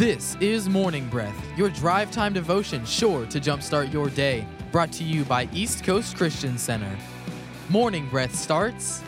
This is Morning Breath, your drive time devotion sure to jumpstart your day. Brought to you by East Coast Christian Center. Morning Breath starts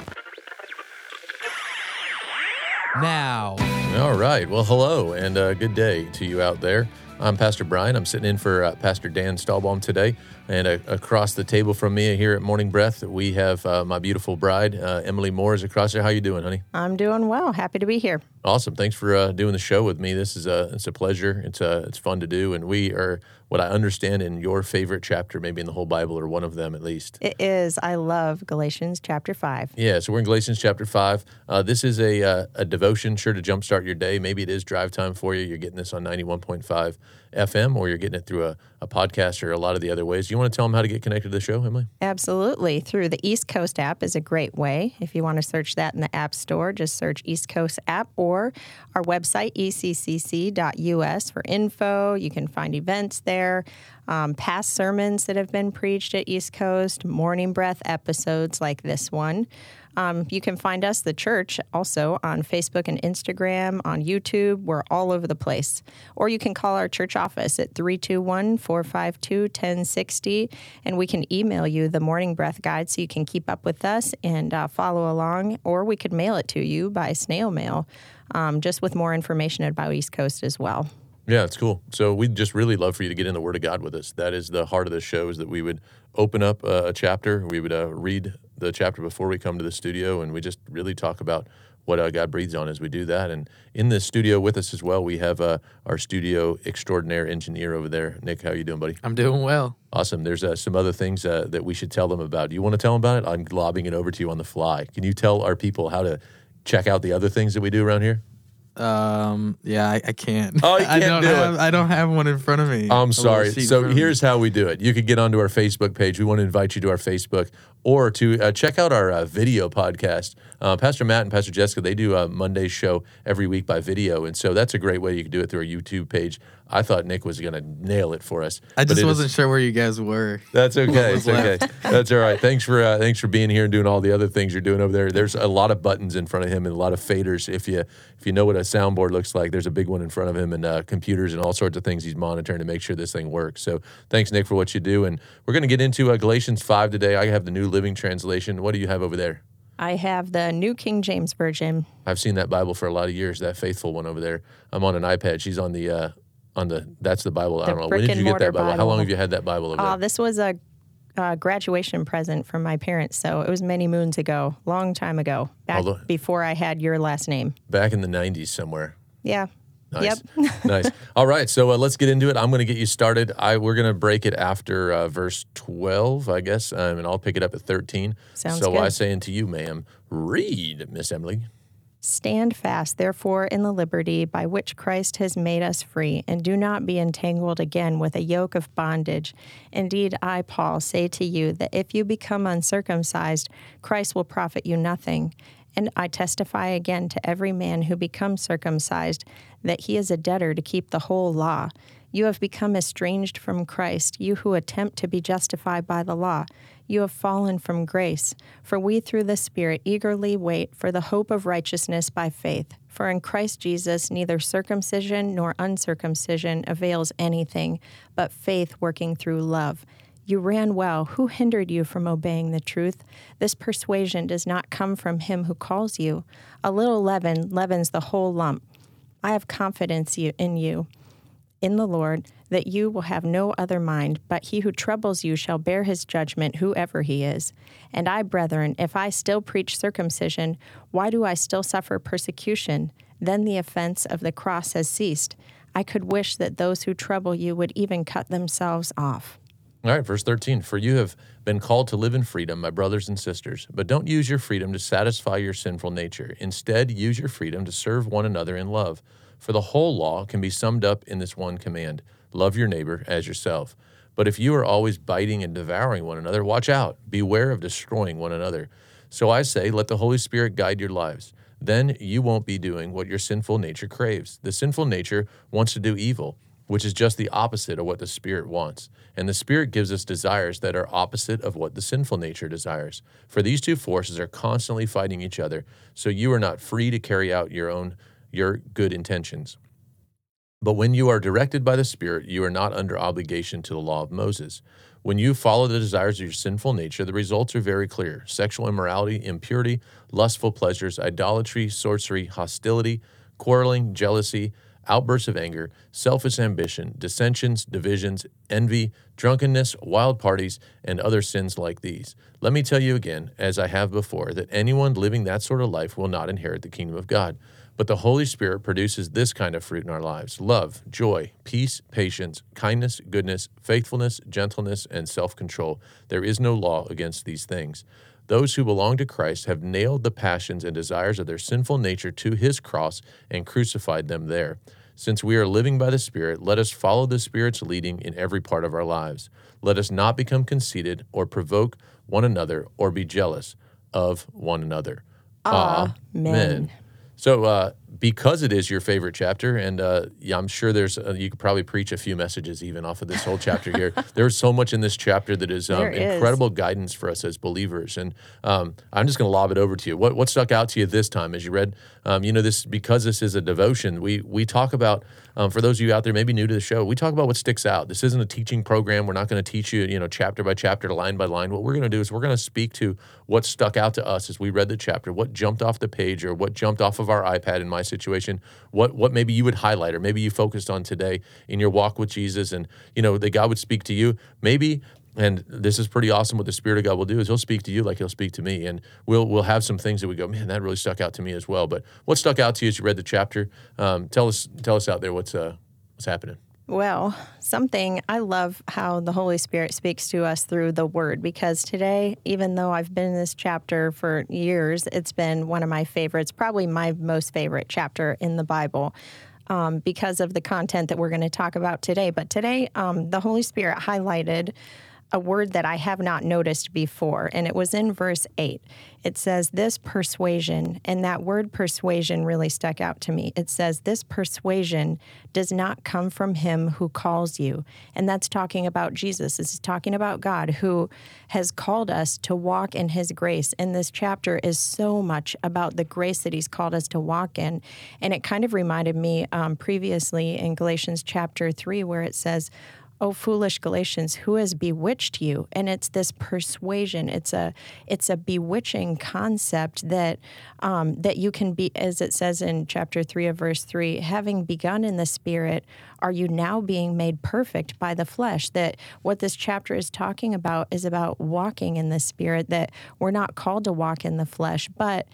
now. All right. Well, hello and uh, good day to you out there. I'm Pastor Brian. I'm sitting in for uh, Pastor Dan Stahlbaum today. And uh, across the table from me here at Morning Breath, we have uh, my beautiful bride, uh, Emily Moore, is across there. How you doing, honey? I'm doing well. Happy to be here. Awesome. Thanks for uh, doing the show with me. This is a it's a pleasure. It's uh, it's fun to do, and we are what I understand in your favorite chapter, maybe in the whole Bible or one of them at least. It is. I love Galatians chapter five. Yeah, so we're in Galatians chapter five. Uh, this is a uh, a devotion, sure to jumpstart your day. Maybe it is drive time for you. You're getting this on ninety one point five FM, or you're getting it through a, a podcast or a lot of the other ways. You want to tell them how to get connected to the show, Emily? Absolutely. Through the East Coast app is a great way. If you want to search that in the App Store, just search East Coast app or our website, eccc.us, for info. You can find events there, um, past sermons that have been preached at East Coast, morning breath episodes like this one. Um, you can find us, the church, also on Facebook and Instagram, on YouTube. We're all over the place. Or you can call our church office at 321 452 1060, and we can email you the morning breath guide so you can keep up with us and uh, follow along. Or we could mail it to you by snail mail, um, just with more information about East Coast as well. Yeah, it's cool. So we'd just really love for you to get in the Word of God with us. That is the heart of the show is that we would open up uh, a chapter. We would uh, read the chapter before we come to the studio, and we just really talk about what uh, God breathes on as we do that. And in the studio with us as well, we have uh, our studio extraordinaire engineer over there. Nick, how you doing, buddy? I'm doing well. Awesome. There's uh, some other things uh, that we should tell them about. Do you want to tell them about it? I'm lobbing it over to you on the fly. Can you tell our people how to check out the other things that we do around here? Um. Yeah, I, I can't. Oh, you I can't don't do it. have. I don't have one in front of me. I'm sorry. little sheet in So front me. here's how we do it. You could get onto our Facebook page. We want to invite you to our Facebook or to uh, check out our uh, video podcast. Uh, Pastor Matt and Pastor Jessica, they do a Monday show every week by video. And so that's a great way you can do it through our YouTube page. I thought Nick was going to nail it for us. I just wasn't sure where you guys were. That's okay. It's okay. That's all right. Thanks for uh, thanks for being here and doing all the other things you're doing over there. There's a lot of buttons in front of him and a lot of faders. If you if you know what a soundboard looks like, there's a big one in front of him and uh, computers and all sorts of things he's monitoring to make sure this thing works. So thanks, Nick, for what you do. And we're going to get into uh, Galatians five today. I have the New Living Translation. What do you have over there? I have the New King James Version. I've seen that Bible for a lot of years. That faithful one over there. I'm on an iPad. She's on the. Uh, on the that's the Bible. I don't know. When did you get that mortar Bible? How long have you had that Bible over Uh, this was a uh, graduation present from my parents, so it was many moons ago, long time ago, back Although- before I had your last name. Back in the '90s somewhere. Yeah. Nice. Yep. nice. All right. So uh, let's get into it. I'm going to get you started. I we're going to break it after uh, verse 12, I guess, um, and I'll pick it up at 13. Sounds so I say unto you, ma'am, read, Miss Emily. Stand fast, therefore, in the liberty by which Christ has made us free, and do not be entangled again with a yoke of bondage. Indeed, I, Paul, say to you that if you become uncircumcised, Christ will profit you nothing. And I testify again to every man who becomes circumcised that he is a debtor to keep the whole law. You have become estranged from Christ, you who attempt to be justified by the law. You have fallen from grace. For we through the Spirit eagerly wait for the hope of righteousness by faith. For in Christ Jesus neither circumcision nor uncircumcision avails anything, but faith working through love. You ran well. Who hindered you from obeying the truth? This persuasion does not come from him who calls you. A little leaven leavens the whole lump. I have confidence in you in the Lord that you will have no other mind, but he who troubles you shall bear his judgment, whoever he is. And I, brethren, if I still preach circumcision, why do I still suffer persecution? Then the offense of the cross has ceased. I could wish that those who trouble you would even cut themselves off. All right, verse 13. For you have been called to live in freedom, my brothers and sisters. But don't use your freedom to satisfy your sinful nature. Instead, use your freedom to serve one another in love. For the whole law can be summed up in this one command love your neighbor as yourself. But if you are always biting and devouring one another, watch out. Beware of destroying one another. So I say, let the Holy Spirit guide your lives. Then you won't be doing what your sinful nature craves. The sinful nature wants to do evil which is just the opposite of what the Spirit wants. And the Spirit gives us desires that are opposite of what the sinful nature desires. For these two forces are constantly fighting each other, so you are not free to carry out your own your good intentions. But when you are directed by the Spirit, you are not under obligation to the law of Moses. When you follow the desires of your sinful nature, the results are very clear sexual immorality, impurity, lustful pleasures, idolatry, sorcery, hostility, quarreling, jealousy, outbursts of anger, selfish ambition, dissensions, divisions, envy, drunkenness, wild parties, and other sins like these. Let me tell you again, as I have before, that anyone living that sort of life will not inherit the kingdom of God. But the Holy Spirit produces this kind of fruit in our lives love, joy, peace, patience, kindness, goodness, faithfulness, gentleness, and self control. There is no law against these things. Those who belong to Christ have nailed the passions and desires of their sinful nature to his cross and crucified them there. Since we are living by the Spirit, let us follow the Spirit's leading in every part of our lives. Let us not become conceited or provoke one another or be jealous of one another. Amen. So, uh, because it is your favorite chapter, and uh, yeah, I'm sure there's uh, you could probably preach a few messages even off of this whole chapter here. There's so much in this chapter that is um, is. incredible guidance for us as believers, and um, I'm just going to lob it over to you. What what stuck out to you this time as you read? Um, you know, this because this is a devotion. We we talk about um, for those of you out there maybe new to the show, we talk about what sticks out. This isn't a teaching program. We're not going to teach you you know chapter by chapter, line by line. What we're going to do is we're going to speak to what stuck out to us as we read the chapter, what jumped off the page, or what jumped off of our iPad in my situation, what what maybe you would highlight, or maybe you focused on today in your walk with Jesus, and you know that God would speak to you. Maybe, and this is pretty awesome. What the Spirit of God will do is He'll speak to you like He'll speak to me, and we'll we'll have some things that we go, man, that really stuck out to me as well. But what stuck out to you as you read the chapter? Um, tell us tell us out there what's uh, what's happening. Well, something I love how the Holy Spirit speaks to us through the Word because today, even though I've been in this chapter for years, it's been one of my favorites, probably my most favorite chapter in the Bible. Um, because of the content that we're going to talk about today. But today, um, the Holy Spirit highlighted a word that I have not noticed before, and it was in verse 8. It says, This persuasion, and that word persuasion really stuck out to me. It says, This persuasion does not come from him who calls you. And that's talking about Jesus. This is talking about God who has called us to walk in his grace. And this chapter is so much about the grace that he's called us to walk in. And it kind of reminded me um, previously in Galatians chapter 3, where it says, "O foolish Galatians, who has bewitched you?" And it's this persuasion. It's a it's a bewitching concept that um, that you can be, as it says in chapter three of verse three, having begun in the spirit, are you now being made perfect by the flesh? That what this chapter is talking about is about walking in the spirit. That we're not called to walk in the flesh, but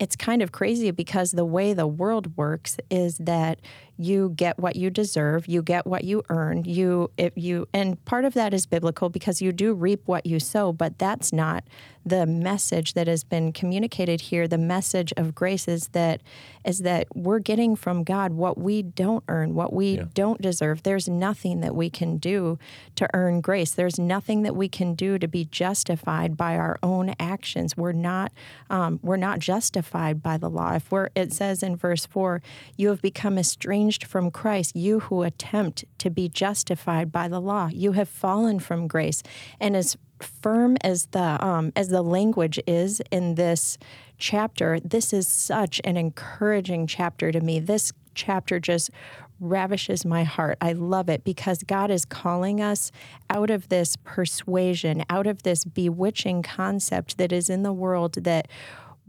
it's kind of crazy because the way the world works is that you get what you deserve, you get what you earn, you if you and part of that is biblical because you do reap what you sow, but that's not the message that has been communicated here. The message of grace is that is that we're getting from God what we don't earn, what we Yeah. don't deserve. There's nothing that we can do to earn grace. There's nothing that we can do to be justified by our own actions. We're not um, we're not justified by the law. If we're it says in verse four, you have become estranged from Christ, you who attempt to be justified by the law. You have fallen from grace. And as firm as the um, as the language is in this chapter, this is such an encouraging chapter to me. This chapter just ravishes my heart. I love it because God is calling us out of this persuasion, out of this bewitching concept that is in the world that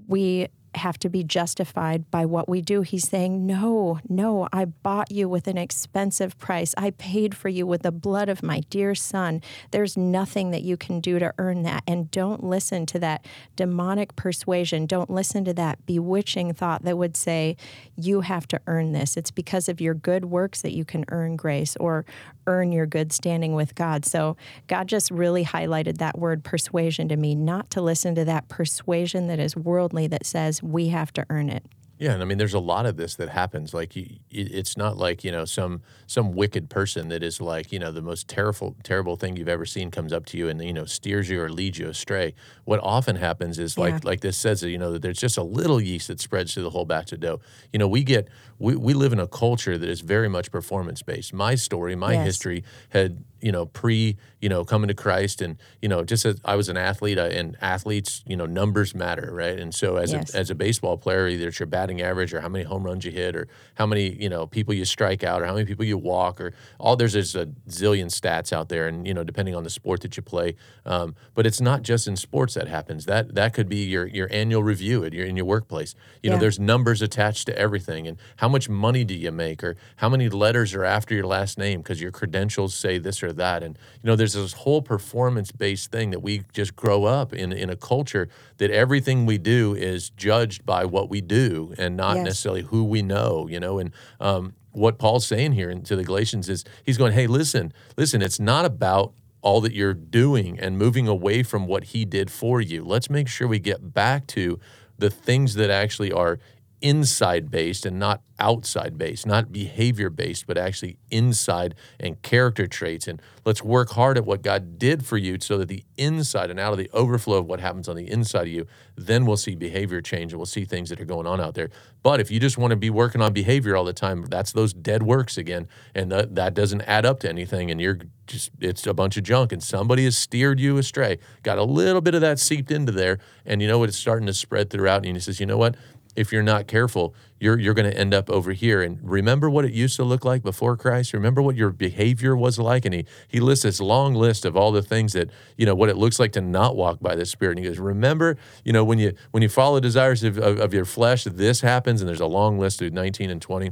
we have to be justified by what we do. He's saying, No, no, I bought you with an expensive price. I paid for you with the blood of my dear son. There's nothing that you can do to earn that. And don't listen to that demonic persuasion. Don't listen to that bewitching thought that would say, You have to earn this. It's because of your good works that you can earn grace or earn your good standing with God. So God just really highlighted that word persuasion to me, not to listen to that persuasion that is worldly that says we have to earn it. Yeah, and I mean, there's a lot of this that happens. Like, you, it's not like you know some some wicked person that is like you know the most terrible terrible thing you've ever seen comes up to you and you know steers you or leads you astray. What often happens is like Yeah. like this says that you know that there's just a little yeast that spreads through the whole batch of dough. You know, we get we, we live in a culture that is very much performance based. My story, my Yes. history had you know, pre, you know, coming to Christ, and you know, just as I was an athlete, uh, and athletes, you know, numbers matter, right? And so as Yes. a as a baseball player, either it's your batting average or how many home runs you hit, or how many you know people you strike out, or how many people you walk, or all there's there's a zillion stats out there, and you know, depending on the sport that you play. Um, but it's not just in sports that happens. That that could be your your annual review at your in your workplace. You know, there's numbers attached to everything, and how much money do you make, or how many letters are after your last name because your credentials say this or that, and you know, there's this whole performance based thing that we just grow up in in a culture that everything we do is judged by what we do and not Yes. necessarily who we know. You know, and um, what Paul's saying here to the Galatians is he's going, hey, listen, listen, it's not about all that you're doing and moving away from what he did for you. Let's make sure we get back to the things that actually are inside based and not outside based, not behavior based, but actually inside and character traits. And let's work hard at what God did for you so that the inside and out of the overflow of what happens on the inside of you, then we'll see behavior change and we'll see things that are going on out there. But if you just want to be working on behavior all the time, that's those dead works again. And that, that doesn't add up to anything. And you're just, it's a bunch of junk. And somebody has steered you astray, got a little bit of that seeped into there. And you know what? It's starting to spread throughout. And he says, you know what? If you're not careful, you're you're going to end up over here. And remember what it used to look like before Christ. Remember what your behavior was like. And he he lists this long list of all the things that you know what it looks like to not walk by the Spirit. And he goes, remember, you know, when you when you follow desires of, of, of your flesh, this happens. And there's a long list of 19 and 20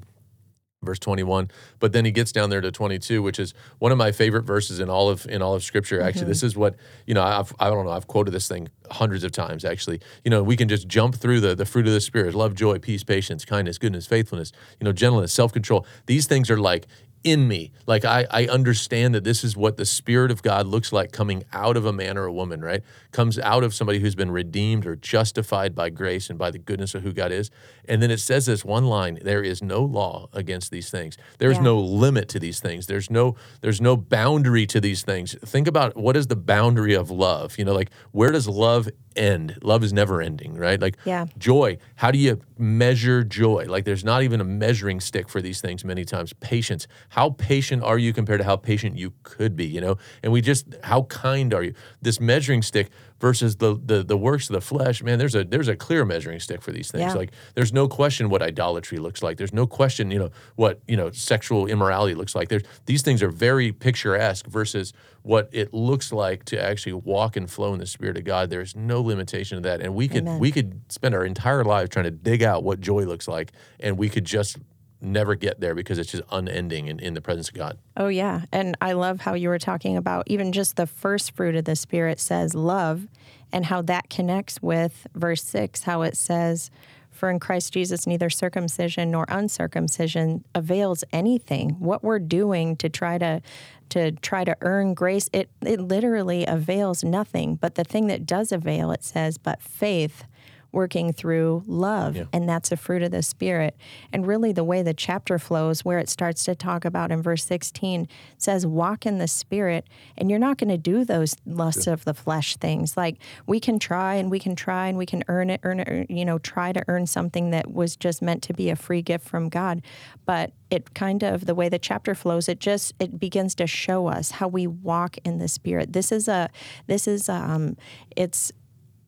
verse 21 but then he gets down there to 22 which is one of my favorite verses in all of in all of scripture actually. This is what you know I've, i don't know i've quoted this thing hundreds of times actually. You know we can just jump through the the fruit of the spirit love joy peace patience kindness goodness faithfulness you know gentleness self-control. These things are like in me. Like I, I understand that this is what the Spirit of God looks like coming out of a man or a woman, right? Comes out of somebody who's been redeemed or justified by grace and by the goodness of who God is. And then it says this one line: there is no law against these things. There's Yeah. no limit to these things. There's no there's no boundary to these things. Think about what is the boundary of love? You know, like where does love end? Love is never ending, right? Like Yeah. joy how do you measure joy like there's not even a measuring stick for these things many times patience how patient are you compared to how patient you could be you know and we just how kind are you this measuring stick versus the the, the works of the flesh man there's a there's a clear measuring stick for these things. Yeah. like there's no question what idolatry looks like. There's no question you know what you know sexual immorality looks like. There's these things are very picturesque versus what it looks like to actually walk and flow in the spirit of god. There's no limitation to that. And we could Amen. we could spend our entire lives trying to dig out what joy looks like and we could just never get there because it's just unending in, in the presence of god Oh, yeah. And I love how you were talking about even just the first fruit of the Spirit says love and how that connects with verse six, how it says, For in Christ Jesus, neither circumcision nor uncircumcision avails anything. What we're doing to try to to try to earn grace, it, it literally avails nothing. But the thing that does avail, it says, but faith working through love. Yeah. And that's a fruit of the Spirit. And really, the way the chapter flows, where it starts to talk about in verse 16, says, Walk in the Spirit. And you're not going to do those lusts of the flesh things. Like we can try and we can try and we can earn it, earn it, you know, try to earn something that was just meant to be a free gift from God. But it kind of, the way the chapter flows, it just, it begins to show us how we walk in the Spirit. This is a, this is, um, it's,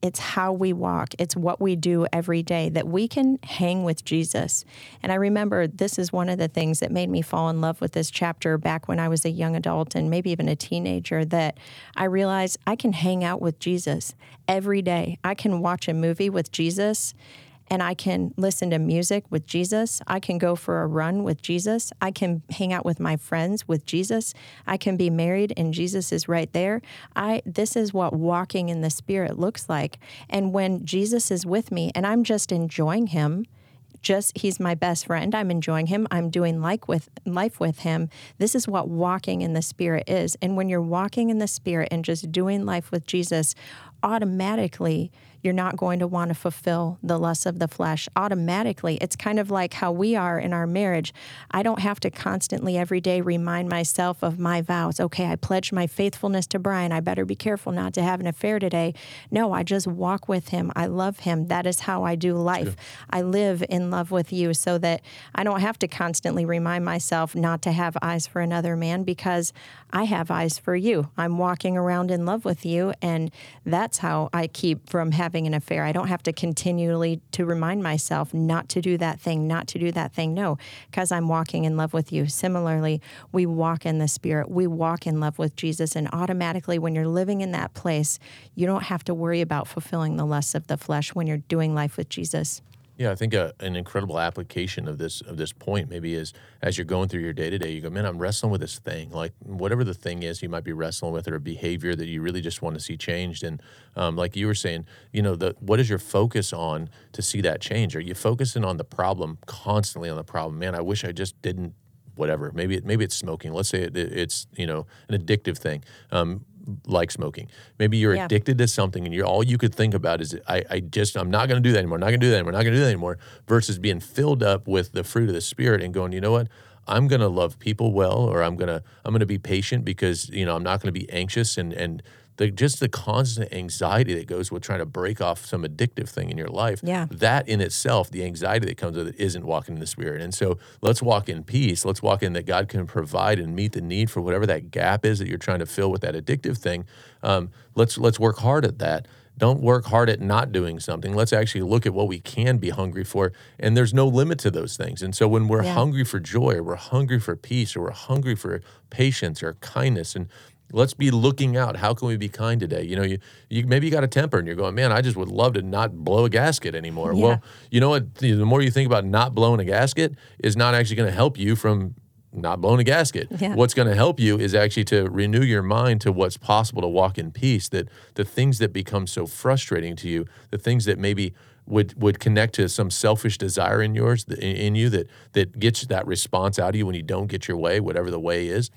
it's how we walk. It's what we do every day that we can hang with Jesus. And I remember this is one of the things that made me fall in love with this chapter back when I was a young adult and maybe even a teenager that I realized I can hang out with Jesus every day. I can watch a movie with Jesus and I can listen to music with Jesus. I can go for a run with Jesus. I can hang out with my friends with Jesus. I can be married and Jesus is right there. I this is what walking in the spirit looks like. And when Jesus is with me and I'm just enjoying him, just he's my best friend. I'm enjoying him. I'm doing like with life with him. This is what walking in the spirit is. And when you're walking in the spirit and just doing life with Jesus, automatically you're not going to want to fulfill the lust of the flesh automatically. It's kind of like how we are in our marriage. I don't have to constantly every day remind myself of my vows. Okay, I pledged my faithfulness to Brian. I better be careful not to have an affair today. No, I just walk with him. I love him. That is how I do life. I live in love with you so that I don't have to constantly remind myself not to have eyes for another man because I have eyes for you. I'm walking around in love with you and that's how I keep from having an affair. I don't have to continually to remind myself not to do that thing, not to do that thing. No, because I'm walking in love with you. Similarly, we walk in the spirit. We walk in love with Jesus and automatically when you're living in that place, you don't have to worry about fulfilling the lusts of the flesh when you're doing life with Jesus. Yeah, I think a, an incredible application of this of this point maybe is as you're going through your day to day, you go, man, I'm wrestling with this thing, like whatever the thing is you might be wrestling with, or a behavior that you really just want to see changed. And um, like you were saying, you know, the what is your focus on to see that change? Are you focusing on the problem constantly on the problem? Man, I wish I just didn't whatever. Maybe it, maybe it's smoking. Let's say it, it's you know an addictive thing. Um, like smoking. Maybe you're Yeah. addicted to something and you're all you could think about is I, I just I'm not gonna do that anymore, not gonna do that anymore, not gonna do that anymore, versus being filled up with the fruit of the spirit and going, you know what? I'm gonna love people well or I'm gonna I'm gonna be patient because, you know, I'm not gonna be anxious and and the just the constant anxiety that goes with trying to break off some addictive thing in your life. Yeah. That in itself, the anxiety that comes with it isn't walking in the spirit. And so let's walk in peace. Let's walk in that God can provide and meet the need for whatever that gap is that you're trying to fill with that addictive thing. Um, let's let's work hard at that. Don't work hard at not doing something. Let's actually look at what we can be hungry for. And there's no limit to those things. And so when we're Yeah. hungry for joy, or we're hungry for peace, or we're hungry for patience or kindness, and let's be looking out. How can we be kind today? You know, you, you maybe you got a temper and you're going, man, I just would love to not blow a gasket anymore. Yeah. Well, you know what? The more you think about not blowing a gasket, is not actually going to help you from not blowing a gasket. Yeah. What's going to help you is actually to renew your mind to what's possible to walk in peace. That the things that become so frustrating to you, the things that maybe would would connect to some selfish desire in yours, in, in you that that gets that response out of you when you don't get your way, whatever the way is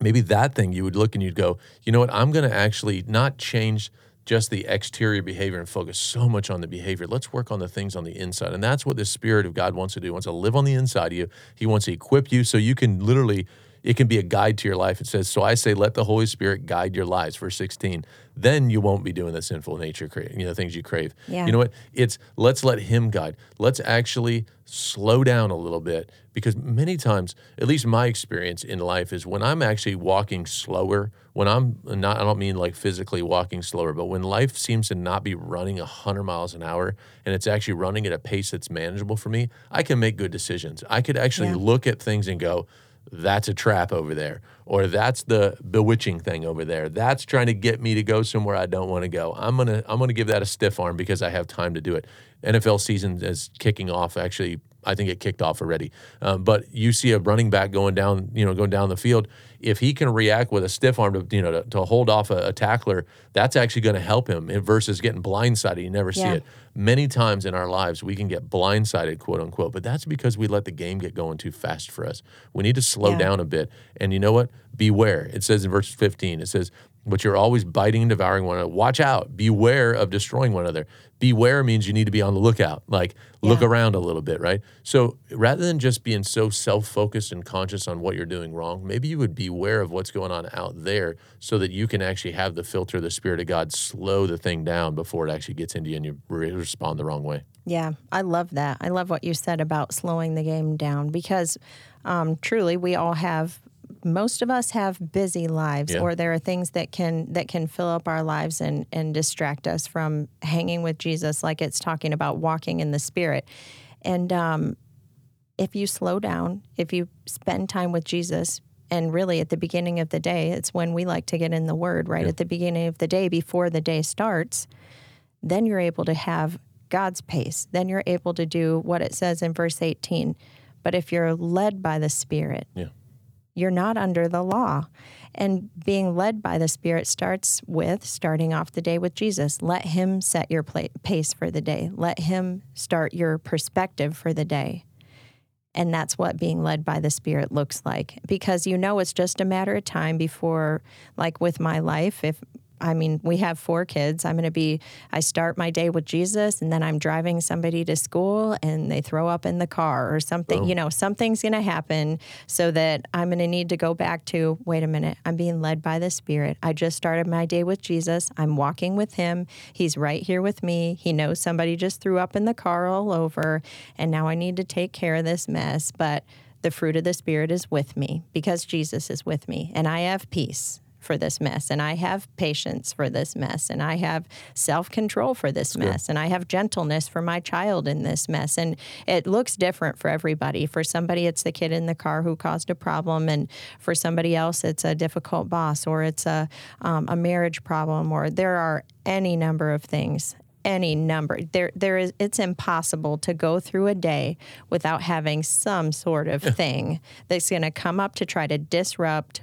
maybe that thing you would look and you'd go, you know what, I'm going to actually not change just the exterior behavior and focus so much on the behavior. Let's work on the things on the inside. And that's what the Spirit of God wants to do. He wants to live on the inside of you. He wants to equip you so you can literally, it can be a guide to your life. It says, So I say, let the Holy Spirit guide your lives, verse 16. Then you won't be doing the sinful nature, you know, things you crave. Yeah. You know what? It's let's let Him guide. Let's actually slow down a little bit because many times, at least my experience in life is when I'm actually walking slower, when I'm not, I don't mean like physically walking slower, but when life seems to not be running 100 miles an hour and it's actually running at a pace that's manageable for me, I can make good decisions. I could actually Yeah. look at things and go, that's a trap over there or that's the bewitching thing over there. That's trying to get me to go somewhere i don't want to go. I'm to i'm to give that a stiff arm because i have time to do it. Nfl season is kicking off actually i think it kicked off already. Um, but you see a running back going down you know going down the field if he can react with a stiff arm to you know to, to hold off a, a tackler that's actually going to help him versus getting blindsided. You never see it. Many times in our lives we can get blindsided quote unquote but that's because we let the game get going too fast for us. We need to slow Yeah. down a bit. And you know what? Beware. It says in verse 15 it says but you're always biting and devouring one another. Watch out. Beware of destroying one another. Beware means you need to be on the lookout like look around a little bit right? So rather than just being so self-focused and conscious on what you're doing wrong maybe you would beware of what's going on out there so that you can actually have the filter of the spirit of god slow the thing down before it actually gets into you and you respond the wrong way. Yeah, I love that. I love what you said about slowing the game down because um, truly we all have most of us have busy lives Yeah. or there are things that can that can fill up our lives and and distract us from hanging with Jesus like it's talking about walking in the spirit. And um, if you slow down, if you spend time with Jesus, and really at the beginning of the day, it's when we like to get in the word, right? At the beginning of the day before the day starts, then you're able to have God's pace. Then you're able to do what it says in verse 18. But if you're led by the Spirit, yeah you're not under the law. And being led by the Spirit starts with starting off the day with Jesus. Let Him set your pace for the day, let Him start your perspective for the day. And that's what being led by the Spirit looks like. Because you know it's just a matter of time before, like with my life, if I mean, we have four kids. I'm going to be, I start my day with Jesus and then I'm driving somebody to school and they throw up in the car or something, you know, something's going to happen so that I'm going to need to go back to, wait a minute, I'm being led by the Spirit. I just started my day with Jesus. I'm walking with Him. He's right here with me. He knows somebody just threw up in the car all over and now I need to take care of this mess. But the fruit of the Spirit is with me because Jesus is with me and I have peace for this mess and I have patience for this mess and I have self-control for this mess and I have gentleness for my child in this mess. And it looks different for everybody. For somebody it's the kid in the car who caused a problem and for somebody else it's a difficult boss or it's a um, a marriage problem or there are any number of things any number. There there is it's impossible to go through a day without having some sort of thing that's going to come up to try to disrupt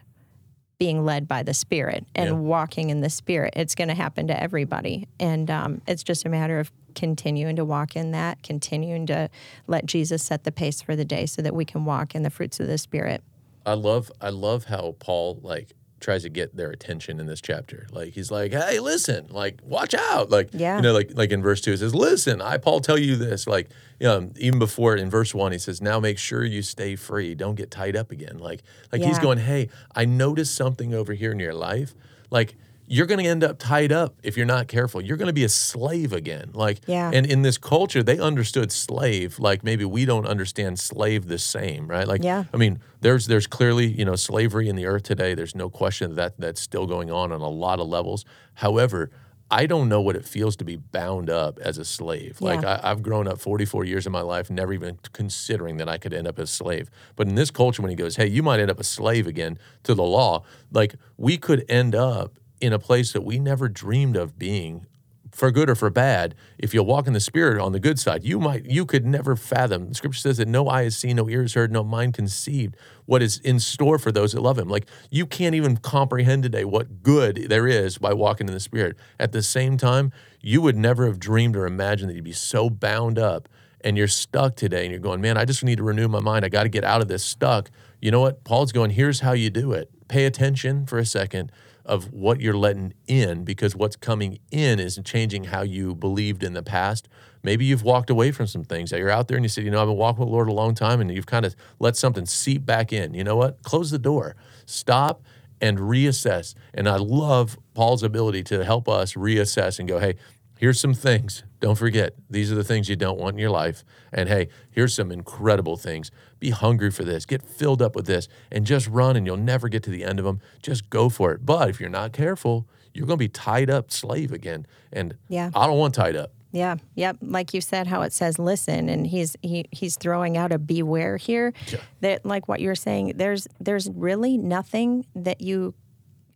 being led by the Spirit and Yeah. walking in the Spirit. It's going to happen to everybody. And um, it's just a matter of continuing to walk in that, continuing to let Jesus set the pace for the day so that we can walk in the fruits of the Spirit. I love I love how Paul like tries to get their attention in this chapter. Like he's like, "Hey, listen, like watch out." Like Yeah. you know like like in verse 2 it says, "Listen, I Paul tell you this." Like you know, even before in verse 1 he says, "Now make sure you stay free. Don't get tied up again." Like like he's going, "Hey, I noticed something over here in your life. Like you're going to end up tied up if you're not careful. You're going to be a slave again. Like Yeah. and in this culture they understood slave like maybe we don't understand slave the same, right? Like Yeah. I mean, there's there's clearly you know slavery in the earth today. There's no question that that's still going on on a lot of levels. However, I don't know what it feels to be bound up as a slave. Like Yeah. I, I've grown up 44 years of my life, never even considering that I could end up as a slave. But in this culture, when he goes, "Hey, you might end up a slave again to the law," like we could end up in a place that we never dreamed of being for good or for bad, if you walk in the spirit on the good side, you might you could never fathom. The scripture says that no eye has seen, no ear has heard, no mind conceived what is in store for those that love him. Like you can't even comprehend today what good there is by walking in the spirit. At the same time, you would never have dreamed or imagined that you'd be so bound up and you're stuck today and you're going, Man, I just need to renew my mind. I got to get out of this stuck. You know what? Paul's going, here's how you do it. Pay attention for a second of what you're letting in because what's coming in is changing how you believed in the past. Maybe you've walked away from some things that you're out there and you said, you know, I've been walking with the Lord a long time and you've kind of let something seep back in. You know what? Close the door, stop and reassess. And I love Paul's ability to help us reassess and go, hey, here's some things. Don't forget, these are the things you don't want in your life. And hey, here's some incredible things. Be hungry for this. Get filled up with this and just run, and you'll never get to the end of them. Just go for it. But if you're not careful, you're going to be tied up slave again. And Yeah. I don't want tied up. Yeah, yep. Like you said, how it says listen, and he's he he's throwing out a beware here. Yeah. That like what you're saying, there's there's really nothing that you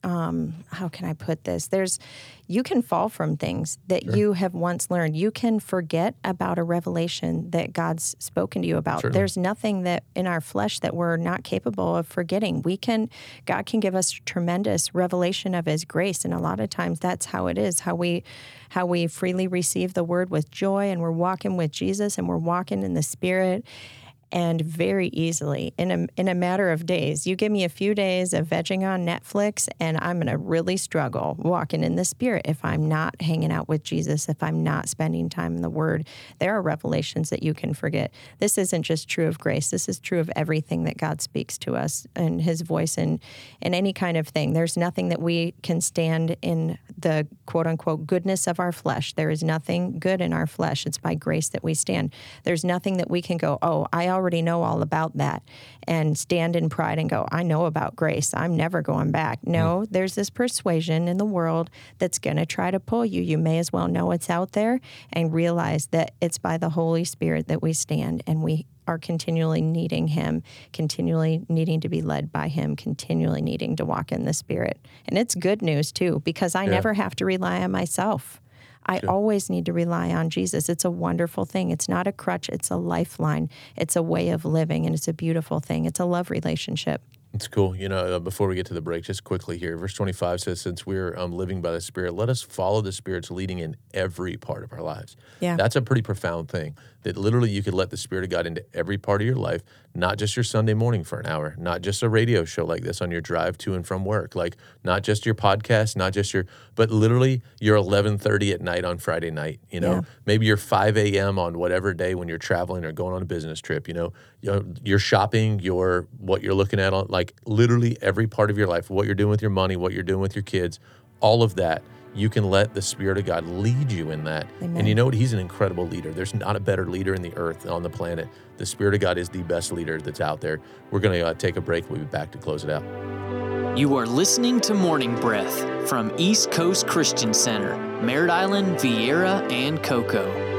um how can I put this? There's you can fall from things that you have once learned. You can forget about a revelation that God's spoken to you about. Certainly. There's nothing that in our flesh that we're not capable of forgetting. We can God can give us tremendous revelation of his grace and a lot of times that's how it is, how we how we freely receive the word with joy and we're walking with Jesus and we're walking in the spirit and very easily in a in a matter of days. You give me a few days of vegging on Netflix and I'm going to really struggle walking in the spirit if I'm not hanging out with Jesus, if I'm not spending time in the word. There are revelations that you can forget. This isn't just true of grace. This is true of everything that God speaks to us and his voice and and any kind of thing. There's nothing that we can stand in the quote unquote goodness of our flesh. There is nothing good in our flesh. It's by grace that we stand. There's nothing that we can go, "Oh, I already know all about that." And stand in pride and go, "I know about grace. I'm never going back." Mm-hmm. No, there's this persuasion in the world that's going to try to pull you. You may as well know it's out there and realize that it's by the Holy Spirit that we stand and we are continually needing him, continually needing to be led by him, continually needing to walk in the spirit. And it's good news too, because I never have to rely on myself. I always need to rely on Jesus. It's a wonderful thing. It's not a crutch, it's a lifeline. It's a way of living, and it's a beautiful thing. It's a love relationship. It's cool. You know, uh, before we get to the break, just quickly here, verse 25 says, Since we're um, living by the Spirit, let us follow the Spirit's leading in every part of our lives. Yeah. That's a pretty profound thing. That literally you could let the Spirit of God into every part of your life, not just your Sunday morning for an hour, not just a radio show like this on your drive to and from work, like not just your podcast, not just your, but literally your 11:30 at night on Friday night. You know, Yeah. maybe your 5 a.m. on whatever day when you're traveling or going on a business trip. You know, you know, your shopping, your what you're looking at on like literally every part of your life, what you're doing with your money, what you're doing with your kids, all of that. You can let the Spirit of God lead you in that. And you know what? He's an incredible leader. There's not a better leader in the earth, on the planet. The Spirit of God is the best leader that's out there. We're going to uh, take a break. We'll be back to close it out. You are listening to Morning Breath from East Coast Christian Center, Merritt Island, Viera, and Cocoa.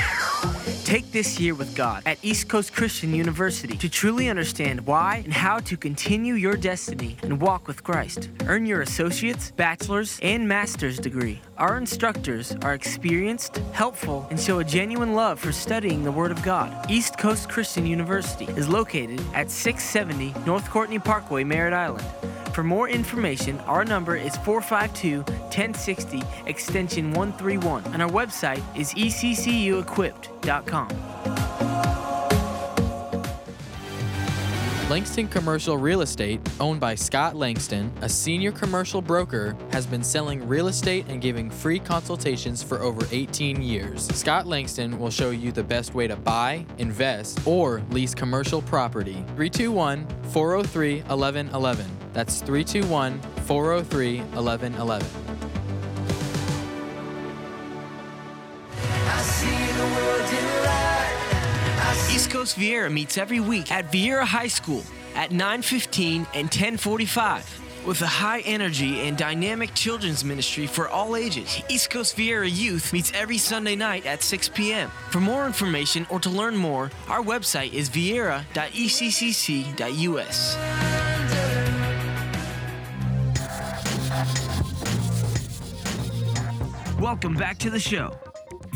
Take this year with God at East Coast Christian University to truly understand why and how to continue your destiny and walk with Christ. Earn your associate's, bachelor's, and master's degree. Our instructors are experienced, helpful, and show a genuine love for studying the Word of God. East Coast Christian University is located at 670 North Courtney Parkway, Merritt Island. For more information, our number is 452 1060 extension 131, and our website is eccuequipped.com. Langston Commercial Real Estate, owned by Scott Langston, a senior commercial broker, has been selling real estate and giving free consultations for over 18 years. Scott Langston will show you the best way to buy, invest, or lease commercial property. 321 403 1111. That's 321 403 1111. East Coast Viera meets every week at Viera High School at 9:15 and 10:45. With a high energy and dynamic children's ministry for all ages, East Coast Viera Youth meets every Sunday night at 6 p.m. For more information or to learn more, our website is viera.eccc.us. Welcome back to the show.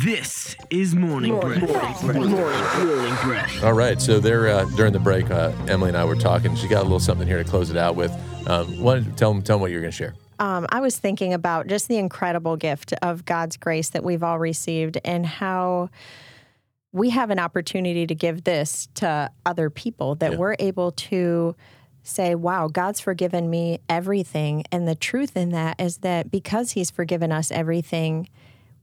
This is Morning Breath. Morning Morning, Breath. All right. So there, uh, during the break, uh, Emily and I were talking. She got a little something here to close it out with. Um, why tell them, tell them what you're going to share. Um, I was thinking about just the incredible gift of God's grace that we've all received and how we have an opportunity to give this to other people that Yeah. we're able to say, wow, God's forgiven me everything. And the truth in that is that because He's forgiven us everything,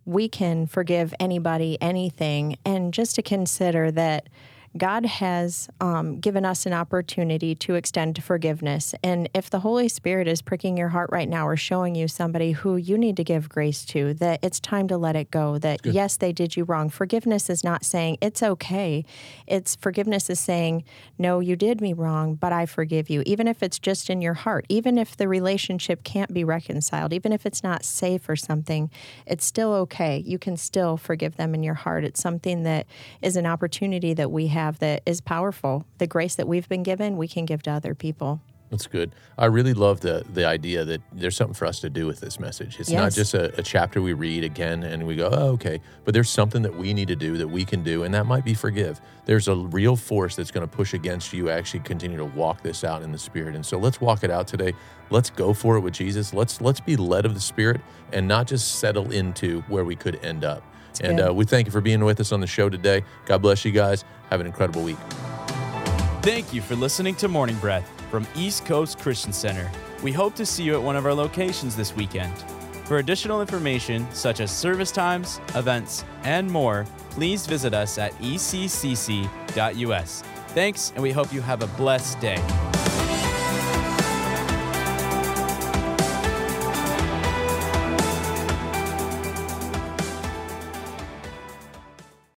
we can forgive anybody anything. And just to consider that God has um, given us an opportunity to extend forgiveness. And if the Holy Spirit is pricking your heart right now or showing you somebody who you need to give grace to, that it's time to let it go, that yes, they did you wrong. Forgiveness is not saying it's okay. It's forgiveness is saying, no, you did me wrong, but I forgive you. Even if it's just in your heart, even if the relationship can't be reconciled, even if it's not safe or something, it's still okay. You can still forgive them in your heart. It's something that is an opportunity that we have that is powerful. The grace that we've been given, we can give to other people. That's good. I really love the the idea that there's something for us to do with this message. It's not just a, a chapter we read again and we go, oh, okay. But there's something that we need to do that we can do, and that might be forgive. There's a real force that's going to push against you actually continue to walk this out in the Spirit. And so let's walk it out today. Let's go for it with Jesus. Let's let's be led of the Spirit and not just settle into where we could end up. and uh, we thank you for being with us on the show today. God bless you guys. Have an incredible week. Thank you for listening to Morning Breath from East Coast Christian Center. We hope to see you at one of our locations this weekend. For additional information, such as service times, events, and more, please visit us at eccc.us. Thanks, and we hope you have a blessed day.